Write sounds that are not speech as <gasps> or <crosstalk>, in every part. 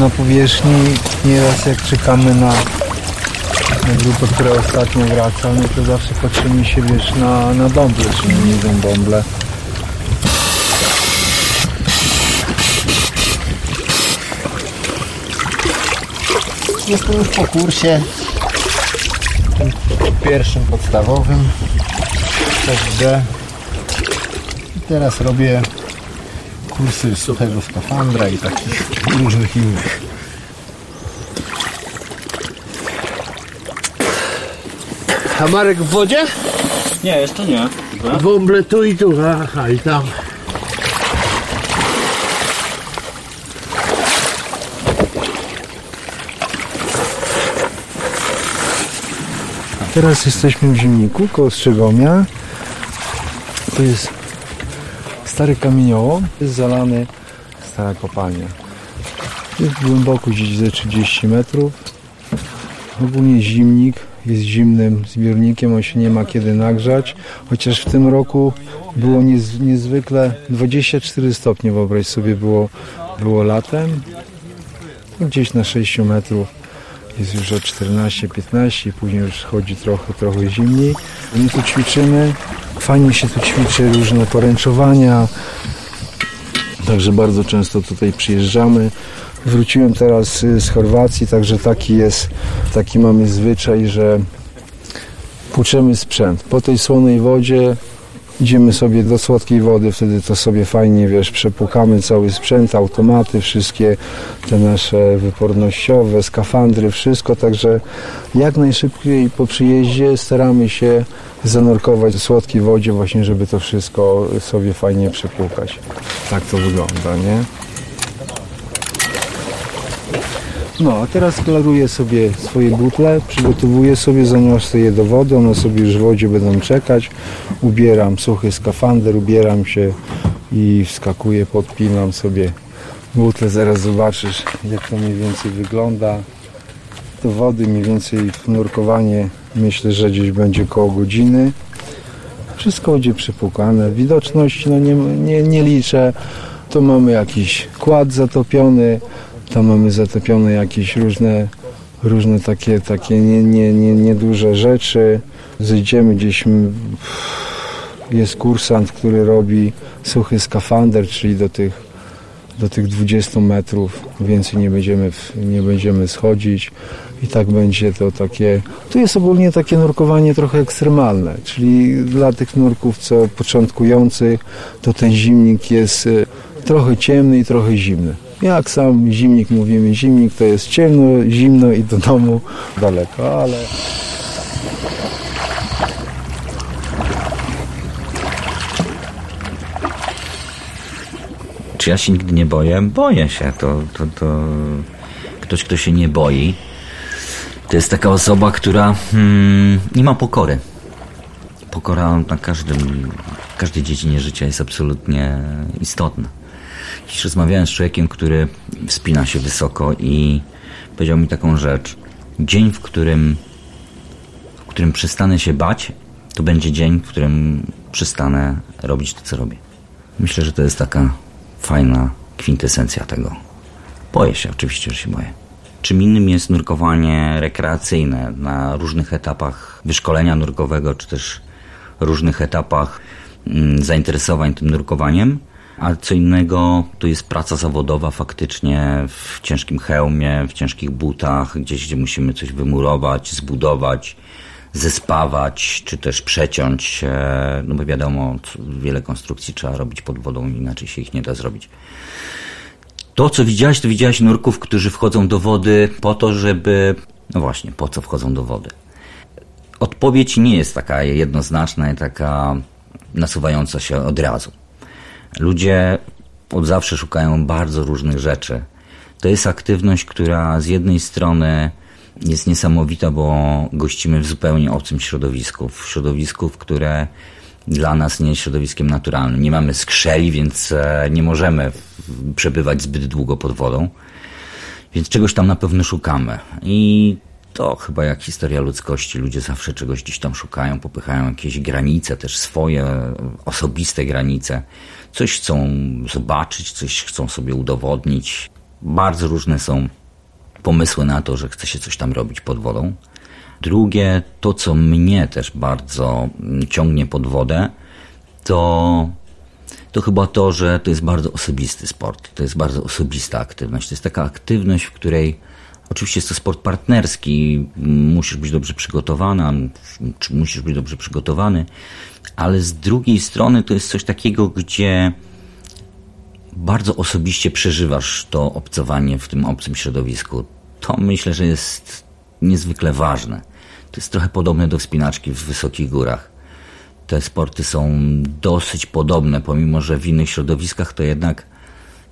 na powierzchni. Nieraz jak czekamy na, na grupę, która ostatnio wraca, no to zawsze patrzymy się, wiesz, na, na bąble, czy nie idą bąble. Jestem już po kursie pierwszym podstawowym D. I teraz robię kursy suchego skafandra i takich różnych innych. A Marek w wodzie? Nie, jeszcze nie. Bąble tu i tu, aha i tam. Teraz jesteśmy w Zimniku, koło Strzegomia. To jest stary kamieniołom, jest zalany stara kopalnia. Jest głęboko gdzieś ze 30 metrów. Ogólnie zimnik jest zimnym zbiornikiem, on się nie ma kiedy nagrzać, chociaż w tym roku było niez, niezwykle 24 stopnie, wyobraź sobie, było, było latem. Gdzieś na 6 metrów jest już o 14-15, później już chodzi trochę, trochę zimniej. My tu ćwiczymy, fajnie się tu ćwiczy, różne poręczowania, także bardzo często tutaj przyjeżdżamy. Wróciłem teraz y, z Chorwacji, także taki jest, taki mamy zwyczaj, że płuczemy sprzęt. Po tej słonej wodzie idziemy sobie do słodkiej wody, wtedy to sobie fajnie, wiesz, przepłukamy cały sprzęt, automaty, wszystkie te nasze wypornościowe, skafandry, wszystko, także jak najszybciej po przyjeździe staramy się zanurkować w słodkiej wodzie właśnie, żeby to wszystko sobie fajnie przepłukać. Tak to wygląda, nie? No, a teraz klaruję sobie swoje butle, przygotowuję sobie, zaniosę je do wody, one sobie już w wodzie będą czekać. Ubieram suchy skafander, ubieram się i wskakuję, podpinam sobie butle. Zaraz zobaczysz, jak to mniej więcej wygląda. Do wody mniej więcej nurkowanie myślę, że gdzieś będzie koło godziny. Wszystko będzie przypukane. Widoczności no nie, nie, nie liczę. Tu mamy jakiś kład zatopiony, tam mamy zatopione jakieś różne, różne takie, takie nie, nie, nie, nieduże rzeczy. Zejdziemy gdzieś, jest kursant, który robi suchy skafander, czyli do tych, do tych 20 metrów. Więcej nie będziemy, nie będziemy schodzić i tak będzie to takie. Tu jest ogólnie takie nurkowanie trochę ekstremalne, czyli dla tych nurków, co początkujących, to ten zimnik jest y, trochę ciemny i trochę zimny. Jak sam zimnik mówimy, zimnik to jest ciemno, zimno i do domu daleko, ale Czy ja się nigdy nie boję? Boję się. To, to, to ktoś, kto się nie boi, to jest taka osoba, która hmm, nie ma pokory. Pokora na każdym, każdej dziedzinie życia jest absolutnie istotna. Dziś rozmawiałem z człowiekiem, który wspina się wysoko i powiedział mi taką rzecz. Dzień, w którym, w którym przestanę się bać, to będzie dzień, w którym przestanę robić to, co robię. Myślę, że to jest taka fajna kwintesencja tego. Boję się, oczywiście, że się boję. Czym innym jest nurkowanie rekreacyjne na różnych etapach wyszkolenia nurkowego, czy też różnych etapach mm, zainteresowań tym nurkowaniem, a co innego to jest praca zawodowa faktycznie w ciężkim hełmie, w ciężkich butach, gdzieś gdzie musimy coś wymurować, zbudować, zespawać, czy też przeciąć, no bo wiadomo, wiele konstrukcji trzeba robić pod wodą, inaczej się ich nie da zrobić. To, co widziałeś, to widziałeś nurków, którzy wchodzą do wody po to, żeby... No właśnie, po co wchodzą do wody? Odpowiedź nie jest taka jednoznaczna i taka nasuwająca się od razu. Ludzie od zawsze szukają bardzo różnych rzeczy. To jest aktywność, która z jednej strony jest niesamowita, bo gościmy w zupełnie obcym środowisku, w środowisku, w które dla nas nie jest środowiskiem naturalnym. Nie mamy skrzeli, więc e, nie możemy przebywać zbyt długo pod wodą, więc czegoś tam na pewno szukamy. I to chyba jak historia ludzkości. Ludzie zawsze czegoś gdzieś tam szukają, popychają jakieś granice, też swoje osobiste granice. Coś chcą zobaczyć, coś chcą sobie udowodnić. bardzo różne są pomysły na to, że chce się coś tam robić pod wodą. Drugie, to co mnie też bardzo mm, ciągnie pod wodę, to, to chyba to, że to jest bardzo osobisty sport. To jest bardzo osobista aktywność. To jest taka aktywność, w której oczywiście jest to sport partnerski, musisz być dobrze przygotowana, czy musisz być dobrze przygotowany, ale z drugiej strony to jest coś takiego, gdzie bardzo osobiście przeżywasz to obcowanie w tym obcym środowisku. To myślę, że jest niezwykle ważne. To jest trochę podobne do wspinaczki w wysokich górach. Te sporty są dosyć podobne, pomimo że w innych środowiskach to jednak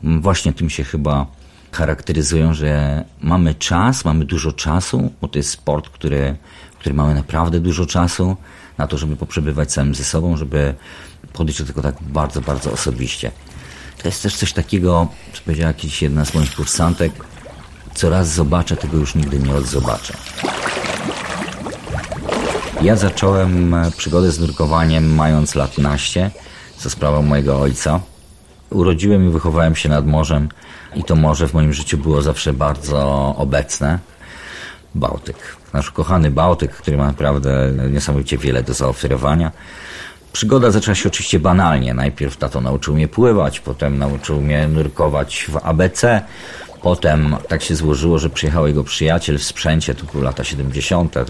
właśnie tym się chyba charakteryzują, że mamy czas, mamy dużo czasu, bo to jest sport, który, w którym mamy naprawdę dużo czasu na to, żeby poprzebywać samym ze sobą, żeby podejść do tego tak bardzo, bardzo osobiście. To jest też coś takiego, co powiedziała kiedyś jedna z moich kursantek, co raz zobaczę, tego już nigdy nie odzobaczę. Ja zacząłem przygodę z nurkowaniem mając lat naście, za sprawą mojego ojca. Urodziłem i wychowałem się nad morzem i to morze w moim życiu było zawsze bardzo obecne. Bałtyk. Nasz kochany Bałtyk, który ma naprawdę niesamowicie wiele do zaoferowania. Przygoda zaczęła się oczywiście banalnie. Najpierw tato nauczył mnie pływać, potem nauczył mnie nurkować w ABC. Potem tak się złożyło, że przyjechał jego przyjaciel w sprzęcie, to były lata 70., to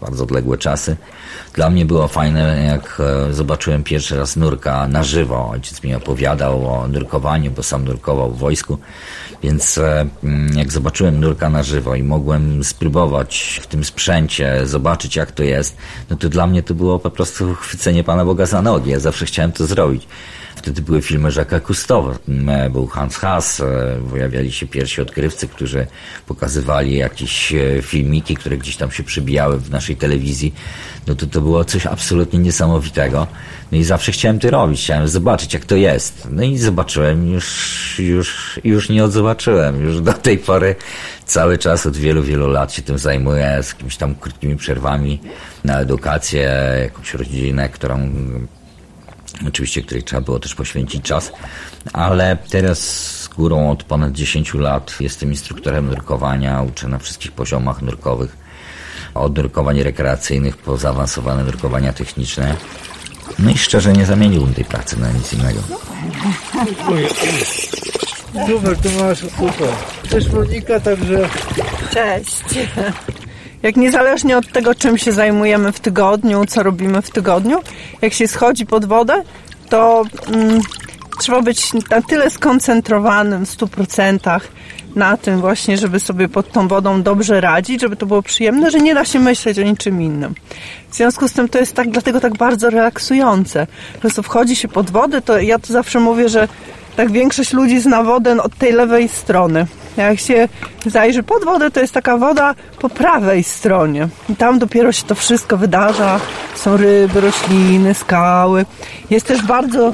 bardzo odległe czasy. Dla mnie było fajne, jak e, zobaczyłem pierwszy raz nurka na żywo. Ojciec mi opowiadał o nurkowaniu, bo sam nurkował w wojsku. Więc e, mm, jak zobaczyłem nurka na żywo i mogłem spróbować w tym sprzęcie, zobaczyć jak to jest, no to dla mnie to było po prostu chwycenie Pana Boga za nogi. Ja zawsze chciałem to zrobić. Wtedy były filmy Jacques'a Cousteau, e, był Hans Haas, e, pojawiali się pierwsi odkrywcy, którzy pokazywali jakieś filmiki, które gdzieś tam się przybijały w naszej telewizji. No to to było coś absolutnie niesamowitego. No i zawsze chciałem to robić, chciałem zobaczyć jak to jest. No i zobaczyłem, już, już, już nie odzobaczyłem. Już do tej pory cały czas od wielu, wielu lat się tym zajmuję, z jakimiś tam krótkimi przerwami na edukację, jakąś rodzinę, którą oczywiście, której trzeba było też poświęcić czas, ale teraz z górą od ponad 10 lat jestem instruktorem nurkowania, uczę na wszystkich poziomach nurkowych, od nurkowań rekreacyjnych po zaawansowane nurkowania techniczne. No i szczerze nie zamieniłbym tej pracy na nic innego. Super, tu masz super. Cześć Monika, także Cześć. Jak niezależnie od tego, czym się zajmujemy w tygodniu, co robimy w tygodniu, jak się schodzi pod wodę, to mm, trzeba być na tyle skoncentrowanym w 100% na tym właśnie, żeby sobie pod tą wodą dobrze radzić, żeby to było przyjemne, że nie da się myśleć o niczym innym. W związku z tym to jest tak, dlatego tak bardzo relaksujące. Po prostu wchodzi się pod wodę, to ja to zawsze mówię, że tak większość ludzi zna wodę od tej lewej strony. Jak się zajrzy pod wodę, to jest taka woda po prawej stronie. I tam dopiero się to wszystko wydarza. Są ryby, rośliny, skały. Jest też bardzo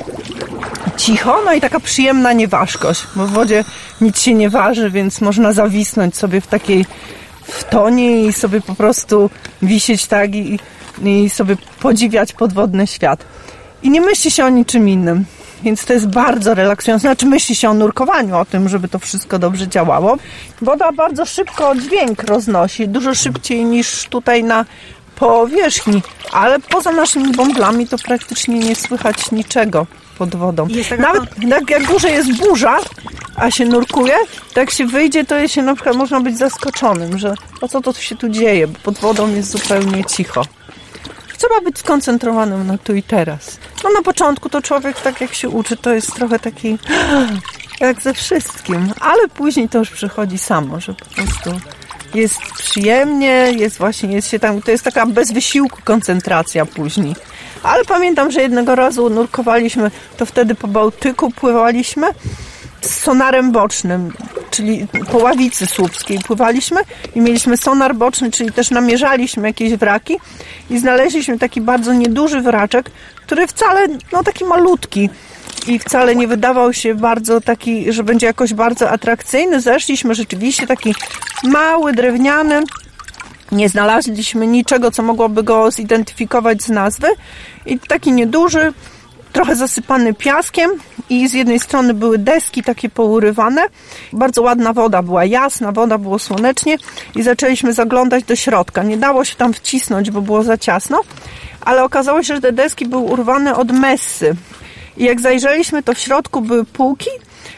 cicho, no i taka przyjemna nieważkość, bo w wodzie nic się nie waży, więc można zawisnąć sobie w takiej w tonie i sobie po prostu wisieć tak i, i sobie podziwiać podwodny świat. I nie myśli się o niczym innym. Więc to jest bardzo relaksujące. Znaczy myśli się o nurkowaniu, o tym, żeby to wszystko dobrze działało. Woda bardzo szybko dźwięk roznosi, dużo szybciej niż tutaj na powierzchni, ale poza naszymi bąblami to praktycznie nie słychać niczego pod wodą. Nawet jak, jak górze jest burza, a się nurkuje, to jak się wyjdzie, to się na przykład można być zaskoczonym, że o co to się tu dzieje, bo pod wodą jest zupełnie cicho. Trzeba być skoncentrowanym na tu i teraz. No na początku to człowiek, tak jak się uczy, to jest trochę taki <gasps> jak ze wszystkim, ale później to już przychodzi samo, że po prostu jest przyjemnie, jest właśnie, jest się tam, to jest taka bez wysiłku koncentracja później. Ale pamiętam, że jednego razu nurkowaliśmy, to wtedy po Bałtyku pływaliśmy z sonarem bocznym, czyli po ławicy słupskiej pływaliśmy i mieliśmy sonar boczny, czyli też namierzaliśmy jakieś wraki i znaleźliśmy taki bardzo nieduży wraczek, który wcale, no taki malutki i wcale nie wydawał się bardzo taki, że będzie jakoś bardzo atrakcyjny. Zeszliśmy rzeczywiście taki mały, drewniany, nie znaleźliśmy niczego, co mogłoby go zidentyfikować z nazwy i taki nieduży, trochę zasypany piaskiem i z jednej strony były deski takie pourywane. Bardzo ładna woda była, jasna woda, było słonecznie i zaczęliśmy zaglądać do środka. Nie dało się tam wcisnąć, bo było za ciasno, ale okazało się, że te deski były urwane od messy. I jak zajrzeliśmy, to w środku były półki,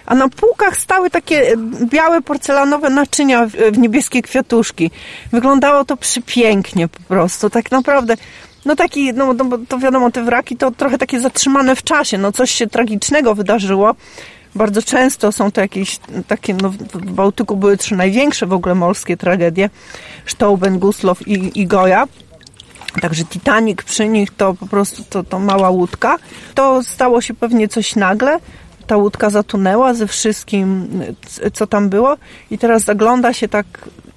a na półkach stały takie e, białe porcelanowe naczynia w, w niebieskie kwiatuszki. Wyglądało to przepięknie po prostu, tak naprawdę. No taki, no no to wiadomo, te wraki to trochę takie zatrzymane w czasie, no coś się tragicznego wydarzyło. Bardzo często są to jakieś takie, no w Bałtyku były trzy największe w ogóle morskie tragedie. Sztauben, Guslow i, i Goja. Także Titanic przy nich to po prostu to, to mała łódka. To stało się pewnie coś nagle. Ta łódka zatunęła ze wszystkim, co tam było i teraz zagląda się tak,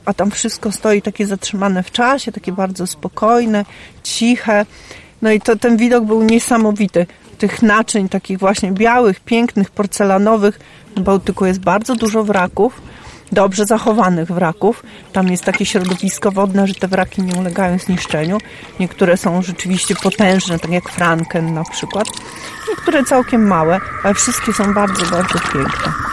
a tam wszystko stoi takie zatrzymane w czasie, takie bardzo spokojne, ciche. No i to, ten widok był niesamowity. Tych naczyń takich właśnie białych, pięknych, porcelanowych. W Bałtyku jest bardzo dużo wraków dobrze zachowanych wraków. Tam jest takie środowisko wodne, że te wraki nie ulegają zniszczeniu. Niektóre są rzeczywiście potężne, tak jak Franken na przykład. Niektóre całkiem małe, ale wszystkie są bardzo, bardzo piękne.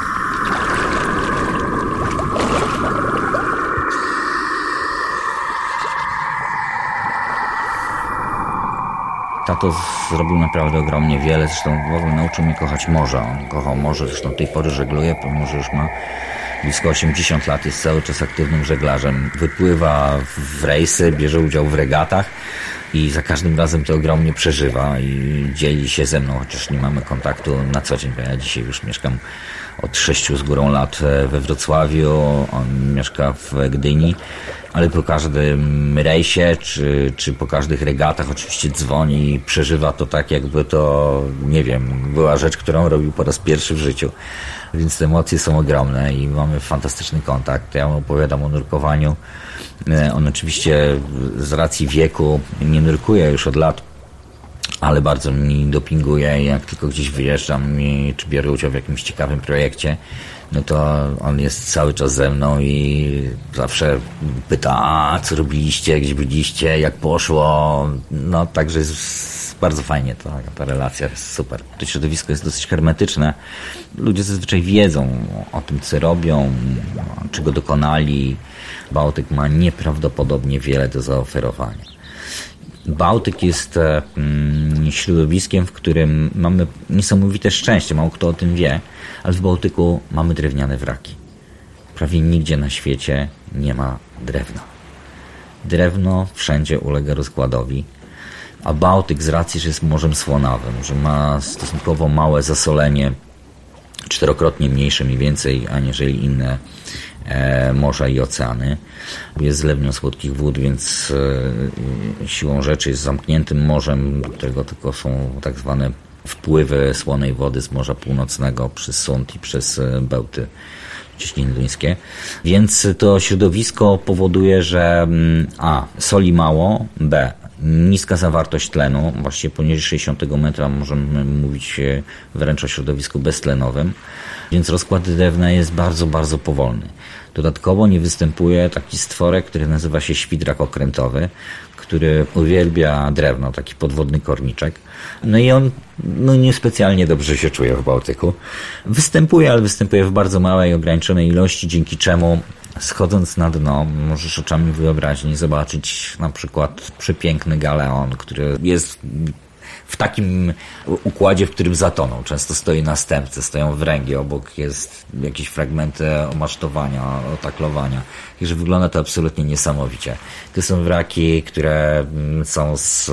Tato zrobił naprawdę ogromnie wiele, zresztą w ogóle nauczył mnie kochać morze. On kochał morze, zresztą do tej pory żegluje, pomimo że już ma blisko 80 lat, jest cały czas aktywnym żeglarzem. Wypływa w rejsy, bierze udział w regatach i za każdym razem to ogromnie przeżywa i dzieli się ze mną, chociaż nie mamy kontaktu na co dzień, bo ja dzisiaj już mieszkam od sześciu z górą lat e, we Wrocławiu, on mieszka w Gdyni, ale po każdym rejsie czy, czy po każdych regatach oczywiście dzwoni i przeżywa to tak, jakby to, nie wiem, była rzecz, którą robił po raz pierwszy w życiu. Więc te emocje są ogromne i mamy fantastyczny kontakt. Ja mu opowiadam o nurkowaniu. E, On oczywiście z racji wieku nie nurkuje już od lat, ale bardzo mi dopinguje. Jak tylko gdzieś wyjeżdżam i, czy biorę udział w jakimś ciekawym projekcie, no to on jest cały czas ze mną i zawsze pyta, a co robiliście, gdzie byliście, jak poszło. No także jest bardzo fajnie, to, ta relacja jest super. To środowisko jest dosyć hermetyczne. Ludzie zazwyczaj wiedzą o tym, co robią, czego dokonali. Bałtyk ma nieprawdopodobnie wiele do zaoferowania. Bałtyk jest e, mm, środowiskiem, w którym mamy niesamowite szczęście. Mało kto o tym wie, ale w Bałtyku mamy drewniane wraki. Prawie nigdzie na świecie nie ma drewna. Drewno wszędzie ulega rozkładowi, a Bałtyk z racji, że jest morzem słonawym, że ma stosunkowo małe zasolenie, czterokrotnie mniejsze mniej więcej aniżeli inne e, morza i oceany. Jest zlewnią słodkich wód, więc e, siłą rzeczy jest zamkniętym morzem, do którego tylko są tak zwane wpływy słonej wody z Morza Północnego przez Sund i przez e, Bełty ciśnienie duńskie. Więc to środowisko powoduje, że mm, a. soli mało, b. niska zawartość tlenu, właściwie poniżej 60 metra możemy mówić e, wręcz o środowisku beztlenowym, więc rozkład drewna jest bardzo, bardzo powolny. Dodatkowo nie występuje taki stworek, który nazywa się świdrak okrętowy, który uwielbia drewno, taki podwodny korniczek. No i on no niespecjalnie dobrze się czuje w Bałtyku. Występuje, ale występuje w bardzo małej, ograniczonej ilości, dzięki czemu schodząc na dno możesz oczami wyobraźni zobaczyć na przykład przepiękny galeon, który jest w takim układzie, w którym zatonął. Często stoi następcy, stoją wręgi, obok jest jakieś fragmenty omasztowania, otaklowania. Także wygląda to absolutnie niesamowicie. To są wraki, które mm, są z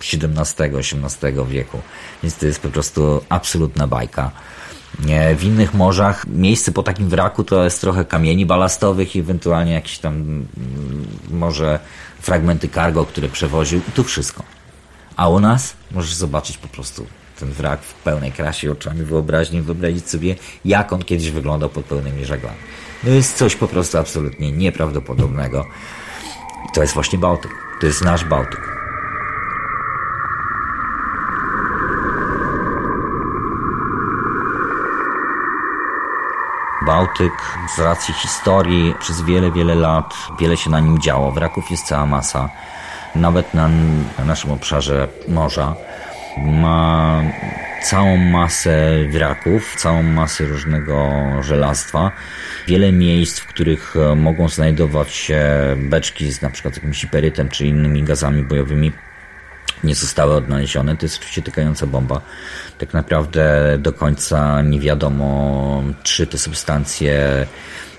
XVII-XVIII wieku, więc to jest po prostu absolutna bajka. W innych morzach miejsce po takim wraku to jest trochę kamieni balastowych i ewentualnie jakieś tam mm, może fragmenty cargo, które przewoził i tu wszystko. A u nas możesz zobaczyć po prostu ten wrak w pełnej krasie oczami wyobraźni, wyobrazić sobie, jak on kiedyś wyglądał pod pełnymi żaglami. To jest coś po prostu absolutnie nieprawdopodobnego. I to jest właśnie Bałtyk. To jest nasz Bałtyk. Bałtyk z racji historii przez wiele, wiele lat wiele się na nim działo. Wraków jest cała masa. Nawet na, na naszym obszarze morza ma całą masę wraków, całą masę różnego żelastwa. Wiele miejsc, w których e, mogą znajdować się beczki z na przykład jakimś hiperytem czy innymi gazami bojowymi nie zostały odnalezione. To jest oczywiście tykająca bomba. Tak naprawdę do końca nie wiadomo, czy te substancje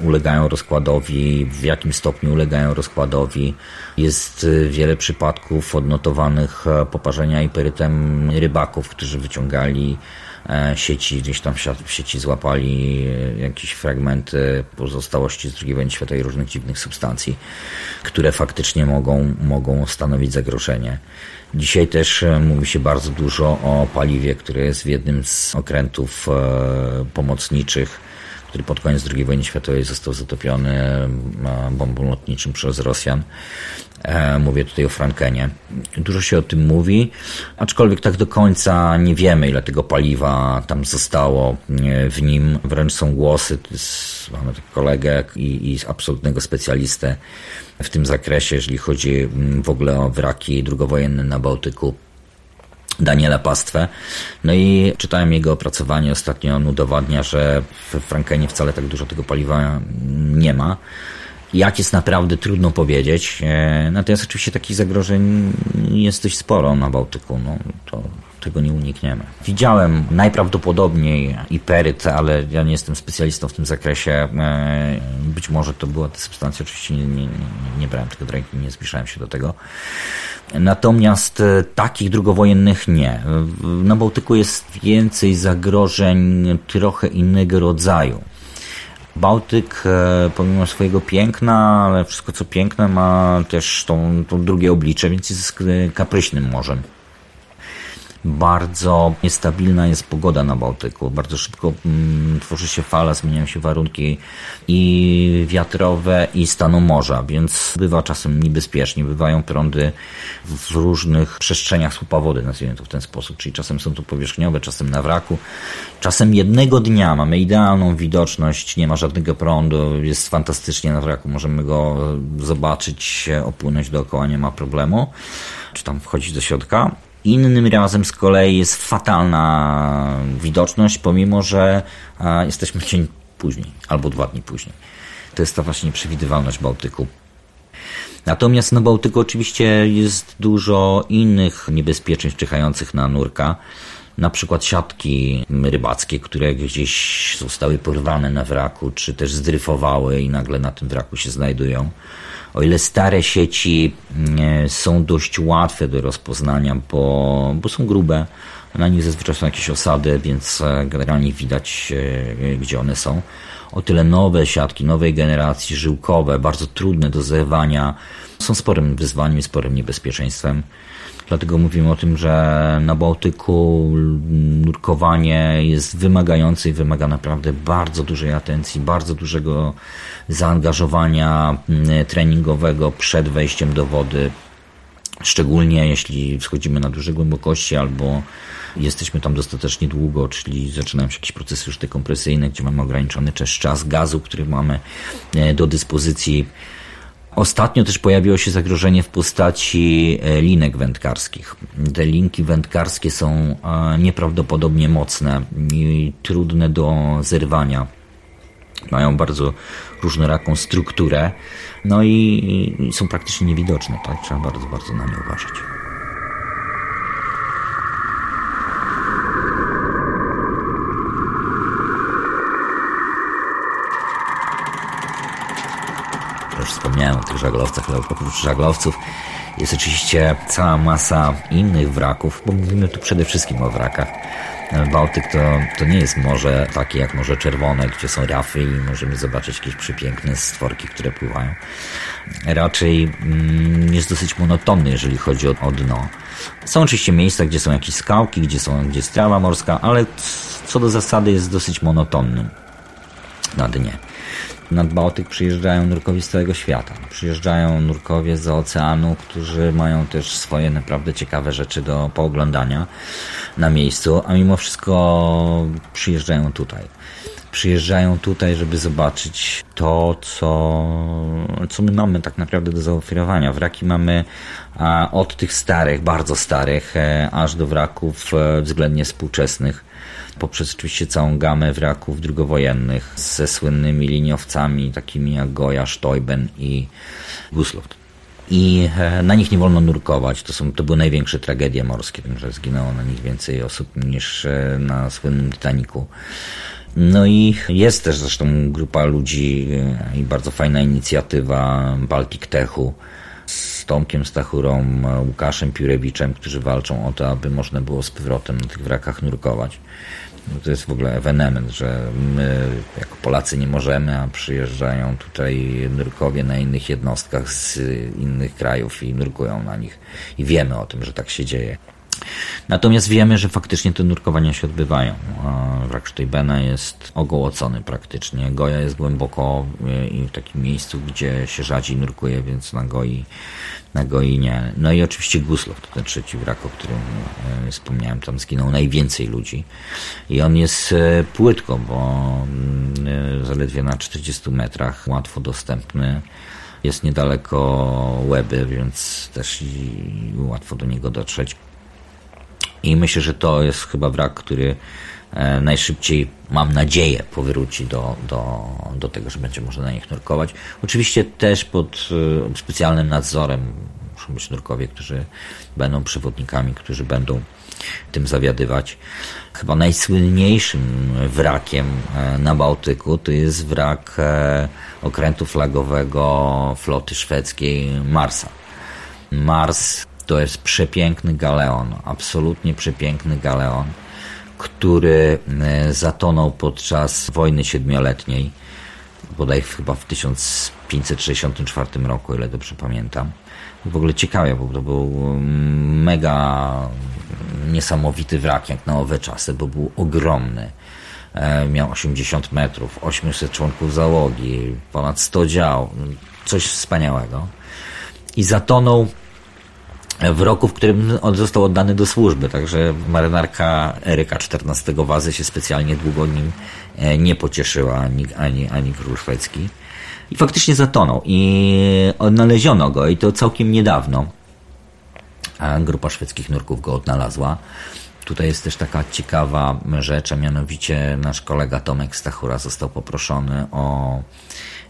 ulegają rozkładowi, w jakim stopniu ulegają rozkładowi. Jest y, wiele przypadków odnotowanych e, poparzenia iperytem rybaków, którzy wyciągali e, sieci, gdzieś tam w sieci złapali e, jakieś fragmenty pozostałości z II wojny światowej różnych dziwnych substancji, które faktycznie mogą, mogą stanowić zagrożenie. Dzisiaj też mówi się bardzo dużo o paliwie, które jest w jednym z okrętów pomocniczych który pod koniec II wojny światowej został zatopiony e, bombą lotniczym przez Rosjan. E, mówię tutaj o Frankenie. Dużo się o tym mówi, aczkolwiek tak do końca nie wiemy, ile tego paliwa tam zostało e, w nim. Wręcz są głosy, mamy kolegę i, i absolutnego specjalistę w tym zakresie, jeżeli chodzi mm, w ogóle o wraki drugowojenne na Bałtyku Daniela Pastwę. No i czytałem jego opracowanie ostatnio, on udowadnia, że w Frankenie wcale tak dużo tego paliwa nie ma. Jak jest naprawdę trudno powiedzieć. E, natomiast oczywiście takich zagrożeń jest dość sporo na Bałtyku. No, to tego nie unikniemy. Widziałem najprawdopodobniej iperyt, ale ja nie jestem specjalistą w tym zakresie. E, być może to była ta substancja, oczywiście nie, nie, nie brałem tego do ręki, nie zbliżałem się do tego. Natomiast e, takich drugowojennych nie. Na Bałtyku jest więcej zagrożeń trochę innego rodzaju. Bałtyk, e, pomimo swojego piękna, ale wszystko co piękne, ma też tą, tą drugie oblicze, więc jest kapryśnym morzem bardzo niestabilna jest pogoda na Bałtyku. Bardzo szybko mm, tworzy się fala, zmieniają się warunki i wiatrowe, i stanu morza, więc bywa czasem niebezpiecznie. Bywają prądy w różnych przestrzeniach słupa wody, nazwijmy to w ten sposób. Czyli czasem są to powierzchniowe, czasem na wraku. Czasem jednego dnia mamy idealną widoczność, nie ma żadnego prądu, jest fantastycznie na wraku, możemy go zobaczyć, opłynąć dookoła, nie ma problemu. Czy tam wchodzić do środka Innym razem z kolei jest fatalna widoczność, pomimo że jesteśmy <laughs> dzień później albo dwa dni później. To jest ta właśnie przewidywalność Bałtyku. Natomiast na Bałtyku oczywiście jest dużo innych niebezpieczeństw czyhających na nurka. Na przykład siatki rybackie, które gdzieś zostały porwane na wraku, czy też zdryfowały i nagle na tym wraku się znajdują. O ile stare sieci mm, są dość łatwe do rozpoznania, bo, bo są grube, na nich zazwyczaj są jakieś osady, więc e, generalnie widać, e, gdzie one są. O tyle nowe siatki, nowej generacji, żyłkowe, bardzo trudne do zerwania, są sporym wyzwaniem i sporym niebezpieczeństwem. Dlatego mówimy o tym, że na Bałtyku nurkowanie jest wymagające i wymaga naprawdę bardzo dużej atencji, bardzo dużego zaangażowania mm, treningowego przed wejściem do wody. Szczególnie jeśli wchodzimy na duże głębokości albo jesteśmy tam dostatecznie długo, czyli zaczynają się jakieś procesy już dekompresyjne, gdzie mamy ograniczony czas gazu, który mamy e, do dyspozycji Ostatnio też pojawiło się zagrożenie w postaci e, linek wędkarskich. Te linki wędkarskie są e, nieprawdopodobnie mocne i trudne do zerwania. Mają bardzo różnoraką strukturę, no i są praktycznie niewidoczne, tak? Trzeba bardzo, bardzo na nie uważać. już wspomniałem o tych żaglowcach, ale oprócz żaglowców jest oczywiście cała masa innych wraków, bo mówimy tu przede wszystkim o wrakach. Bałtyk to, to nie jest morze takie jak Morze Czerwone, gdzie są rafy i możemy zobaczyć jakieś przepiękne stworki, które pływają. Raczej mm, jest dosyć monotonny, jeżeli chodzi o, o dno. Są oczywiście miejsca, gdzie są jakieś skałki, gdzie, są, gdzie jest trawa morska, ale co do zasady jest dosyć monotonny na dnie nad Bałtyk przyjeżdżają nurkowie z całego świata. Przyjeżdżają nurkowie z oceanu, którzy mają też swoje naprawdę ciekawe rzeczy do pooglądania na miejscu, a mimo wszystko przyjeżdżają tutaj. przyjeżdżają tutaj, żeby zobaczyć to, co, co my mamy tak naprawdę do zaoferowania. Wraki mamy a, od tych starych, bardzo starych, e, aż do wraków e, względnie współczesnych poprzez oczywiście całą gamę wraków drugowojennych ze słynnymi liniowcami takimi jak Goja, Stoiben i Gusloft. I e, na nich nie wolno nurkować. To, są, to były największe tragedie morskie, że zginęło na nich więcej osób niż e, na słynnym Titaniku. No i jest też zresztą grupa ludzi e, i bardzo fajna inicjatywa Baltic Techu z Tomkiem Stachurą, Łukaszem Piurewiczem, którzy walczą o to, aby można było z powrotem na tych wrakach nurkować. No to jest w ogóle ewenement, że my jako Polacy nie możemy, a przyjeżdżają tutaj nurkowie na innych jednostkach z innych krajów i nurkują na nich. I wiemy o tym, że tak się dzieje. Natomiast wiemy, że faktycznie te nurkowania się odbywają. Wrak Sztejbena jest ogołocony praktycznie. Goja jest głęboko e, i w takim miejscu, gdzie się rzadziej nurkuje, więc na Goi, na Goi nie. No i oczywiście Guslow, to ten trzeci wrak, o którym e, wspomniałem, tam zginął najwięcej ludzi. I on jest e, płytko, bo mm, zaledwie na 40 metrach, łatwo dostępny jest niedaleko Łeby, więc też łatwo do niego dotrzeć. I myślę, że to jest chyba wrak, który e, najszybciej, mam nadzieję, powróci do, do, do tego, że będzie można na nich nurkować. Oczywiście też pod e, specjalnym nadzorem muszą być nurkowie, którzy będą przewodnikami, którzy będą tym zawiadywać. Chyba najsłynniejszym wrakiem e, na Bałtyku to jest wrak okrętu flagowego floty szwedzkiej Marsa. Mars to jest przepiękny galeon, absolutnie przepiękny galeon, który e, zatonął podczas wojny siedmioletniej, bodaj chyba w 1564 roku, ile dobrze pamiętam. W ogóle ciekawe, bo to był mm, mega niesamowity wrak jak na owe czasy, bo był ogromny. E, miał 80 metrów, 800 członków załogi, ponad 100 dział, coś wspaniałego. I zatonął w roku, w którym on został oddany do służby, także marynarka Eryka XIV Wazy się specjalnie długo nim e, nie pocieszyła, ani, ani, ani król szwedzki. I faktycznie zatonął i odnaleziono go i to całkiem niedawno. A grupa szwedzkich nurków go odnalazła. Tutaj jest też taka ciekawa rzecz, a mianowicie nasz kolega Tomek Stachura został poproszony o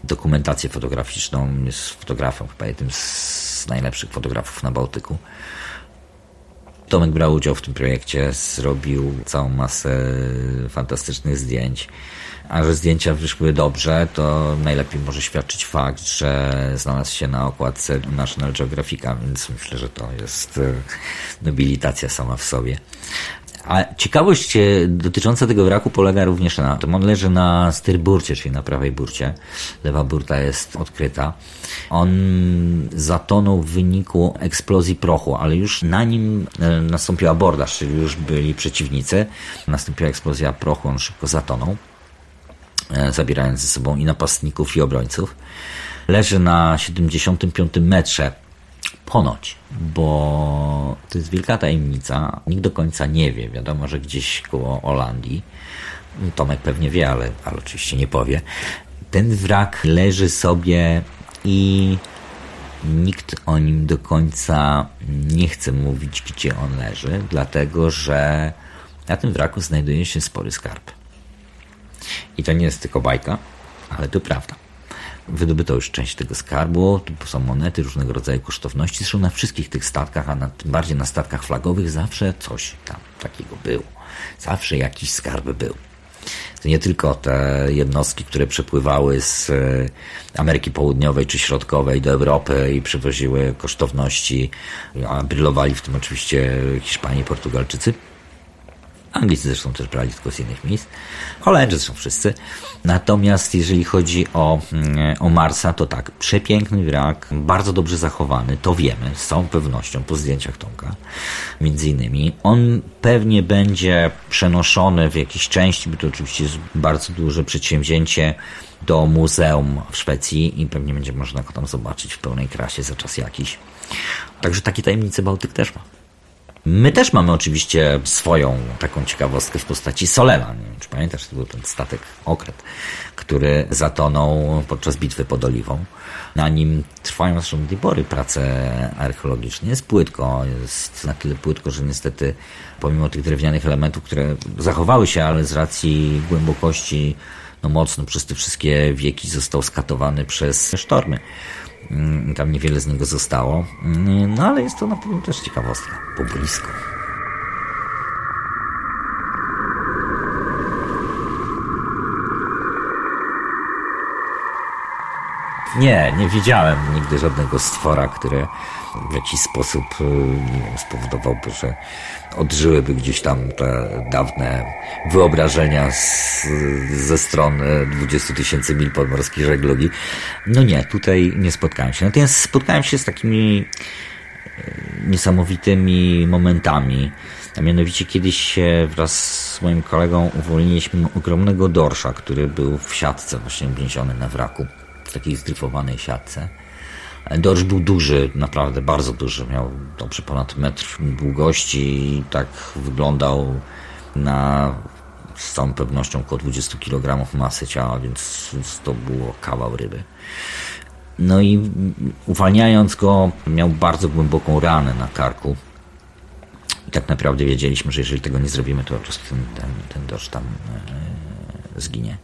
dokumentację fotograficzną. Jest fotografem, chyba jednym z najlepszych fotografów na Bałtyku. Tomek brał udział w tym projekcie, zrobił całą masę fantastycznych zdjęć. A że zdjęcia wyszły dobrze, to najlepiej może świadczyć fakt, że znalazł się na okładce National Geographica, więc myślę, że to jest e, nobilitacja sama w sobie. A ciekawość e, dotycząca tego wraku polega również na tym. On leży na styrburcie, czyli na prawej burcie. Lewa burta jest odkryta. On zatonął w wyniku eksplozji prochu, ale już na nim e, nastąpił abordaż, czyli już byli przeciwnicy. Nastąpiła eksplozja prochu, on szybko zatonął, zabierając ze sobą i napastników, i obrońców. Leży na 75 metrze Ponoć, bo to jest wielka tajemnica. Nikt do końca nie wie. Wiadomo, że gdzieś koło Holandii, Tomek pewnie wie, ale, ale oczywiście nie powie. Ten wrak leży sobie i nikt o nim do końca nie chce mówić, gdzie on leży, dlatego że na tym wraku znajduje się spory skarb. I to nie jest tylko bajka, ale to prawda. Wydobyto już część tego skarbu, tu są monety różnego rodzaju kosztowności. Zresztą na wszystkich tych statkach, a bardziej na statkach flagowych, zawsze coś tam takiego było. Zawsze jakiś skarb był. To nie tylko te jednostki, które przepływały z e, Ameryki Południowej czy Środkowej do Europy i przywoziły kosztowności, a brylowali w tym oczywiście Hiszpanie i Portugalczycy Anglicy zresztą też brali tylko z innych miejsc. Holendrzy zresztą wszyscy. Natomiast jeżeli chodzi o, mm, o Marsa, to tak, przepiękny wrak, bardzo dobrze zachowany, to wiemy z całą pewnością po zdjęciach Tomka, między innymi. On pewnie będzie przenoszony w jakiejś części, bo to oczywiście jest bardzo duże przedsięwzięcie, do muzeum w Szwecji i pewnie będzie można go tam zobaczyć w pełnej krasie za czas jakiś. Także takie tajemnice Bałtyk też ma. My też mamy oczywiście swoją taką ciekawostkę w postaci Solena. Nie wiem, czy pamiętasz, to był ten statek Okret, który zatonął podczas bitwy pod Oliwą. Na nim trwają zresztą do tej pory prace archeologiczne. Jest płytko, jest na tyle płytko, że niestety pomimo tych drewnianych elementów, które zachowały się, ale z racji głębokości no mocno przez te wszystkie wieki został skatowany przez sztormy. Mm, Tam niewiele z niego zostało. Mm, No ale jest to na pewno też ciekawostka. Po blisko. Nie, nie widziałem nigdy żadnego stwora, które w jakiś sposób y, wiem, spowodowałby, że odżyłyby gdzieś tam te dawne wyobrażenia z, ze stron y, 20 tysięcy mil podmorskiej żeglugi. No nie, tutaj nie spotkałem się. Natomiast spotkałem się z takimi y, niesamowitymi momentami. A mianowicie kiedyś wraz z moim kolegą uwolniliśmy ogromnego dorsza, który był w siatce właśnie więziony na wraku, takiej zdryfowanej siatce. Dorsz był duży, naprawdę bardzo duży, miał dobrze ponad metr długości i tak wyglądał na z całą pewnością około 20 kg masy ciała, więc, więc to było kawał ryby. No i uwalniając go, miał bardzo głęboką ranę na karku. I tak naprawdę wiedzieliśmy, że jeżeli tego nie zrobimy, to po prostu ten, ten, ten dorsz tam e, zginie.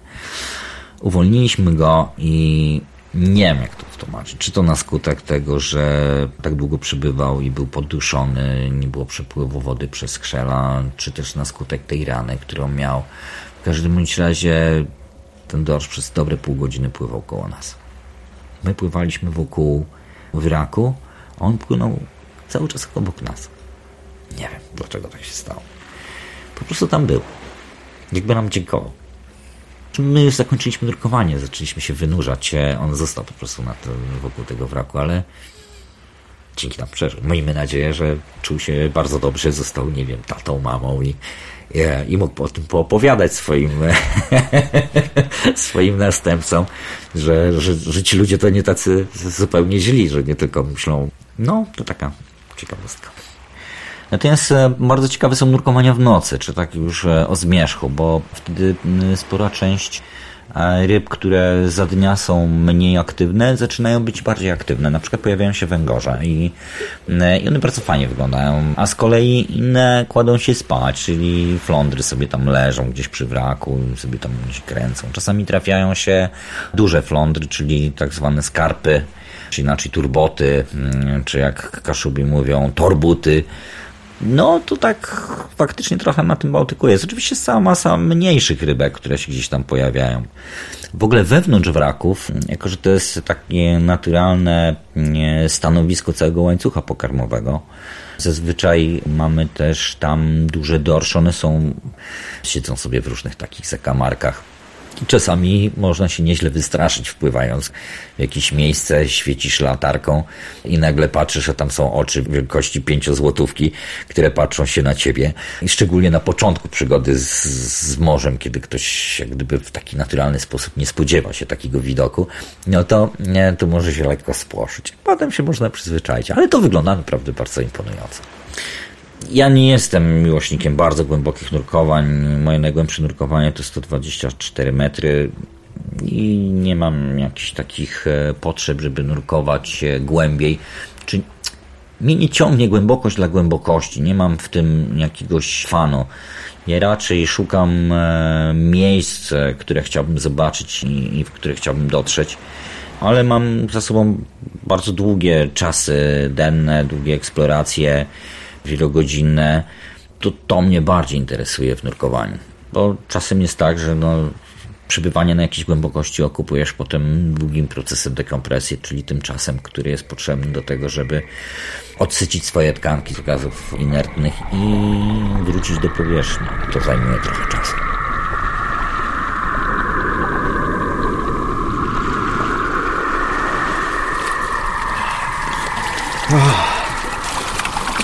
Uwolniliśmy go i nie wiem, jak to wytłumaczyć. Czy to na skutek tego, że tak długo przybywał i był podduszony, nie było przepływu wody przez skrzela, czy też na skutek tej rany, którą miał. W każdym bądź razie ten dorsz przez dobre pół godziny pływał koło nas. My pływaliśmy wokół wraku, a on płynął cały czas obok nas. Nie wiem, dlaczego tak się stało. Po prostu tam był. Jakby nam dziękował. My już zakończyliśmy nurkowanie, zaczęliśmy się wynurzać. On został po prostu na wokół tego wraku, ale dzięki nam przeżył. Miejmy nadzieję, że czuł się bardzo dobrze, został, nie wiem, tatą, mamą i, i, i mógł o tym poopowiadać swoim, <laughs> swoim następcom, że, że, że ci ludzie to nie tacy zupełnie źli, że nie tylko myślą, no, to taka ciekawostka. Natomiast e, bardzo ciekawe są nurkowania w nocy, czy tak już e, o zmierzchu, bo wtedy spora część e, ryb, które za dnia są mniej aktywne, zaczynają być bardziej aktywne. Na przykład pojawiają się węgorze i, i one bardzo fajnie wyglądają, a z kolei inne kładą się spać, czyli flądry sobie tam leżą gdzieś przy wraku, sobie tam się kręcą. Czasami trafiają się duże flądry, czyli tak zwane skarpy, czy inaczej turboty, czy jak kaszubi mówią, torbuty. No to tak faktycznie trochę na tym Bałtyku jest. Oczywiście jest cała masa mniejszych rybek, które się gdzieś tam pojawiają. W ogóle wewnątrz wraków, jako że to jest takie naturalne stanowisko całego łańcucha pokarmowego, zazwyczaj mamy też tam duże dorsze. One są, siedzą sobie w różnych takich zakamarkach. I czasami można się nieźle wystraszyć, wpływając w jakieś miejsce, świecisz latarką i nagle patrzysz, a tam są oczy wielkości pięciozłotówki, które patrzą się na ciebie. I szczególnie na początku przygody z, z morzem, kiedy ktoś jak gdyby w taki naturalny sposób nie spodziewa się takiego widoku, no to, nie, to może się lekko spłoszyć. Potem się można przyzwyczaić, ale to wygląda naprawdę bardzo imponująco. Ja nie jestem miłośnikiem bardzo głębokich nurkowań. Moje najgłębsze nurkowanie to 124 metry i nie mam jakichś takich e, potrzeb, żeby nurkować głębiej. Czy mnie nie ciągnie głębokość dla głębokości, nie mam w tym jakiegoś fanu. Ja raczej szukam e, miejsc, e, które chciałbym zobaczyć i w które chciałbym dotrzeć ale mam za sobą bardzo długie czasy denne, długie eksploracje wielogodzinne. To, to mnie bardziej interesuje w nurkowaniu. Bo czasem jest tak, że no, przebywanie na jakiejś głębokości okupujesz potem długim procesem dekompresji, czyli tym czasem, który jest potrzebny do tego, żeby odsycić swoje tkanki z gazów inertnych i wrócić do powierzchni. To zajmuje trochę czasu.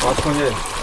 Łatwo nie jest.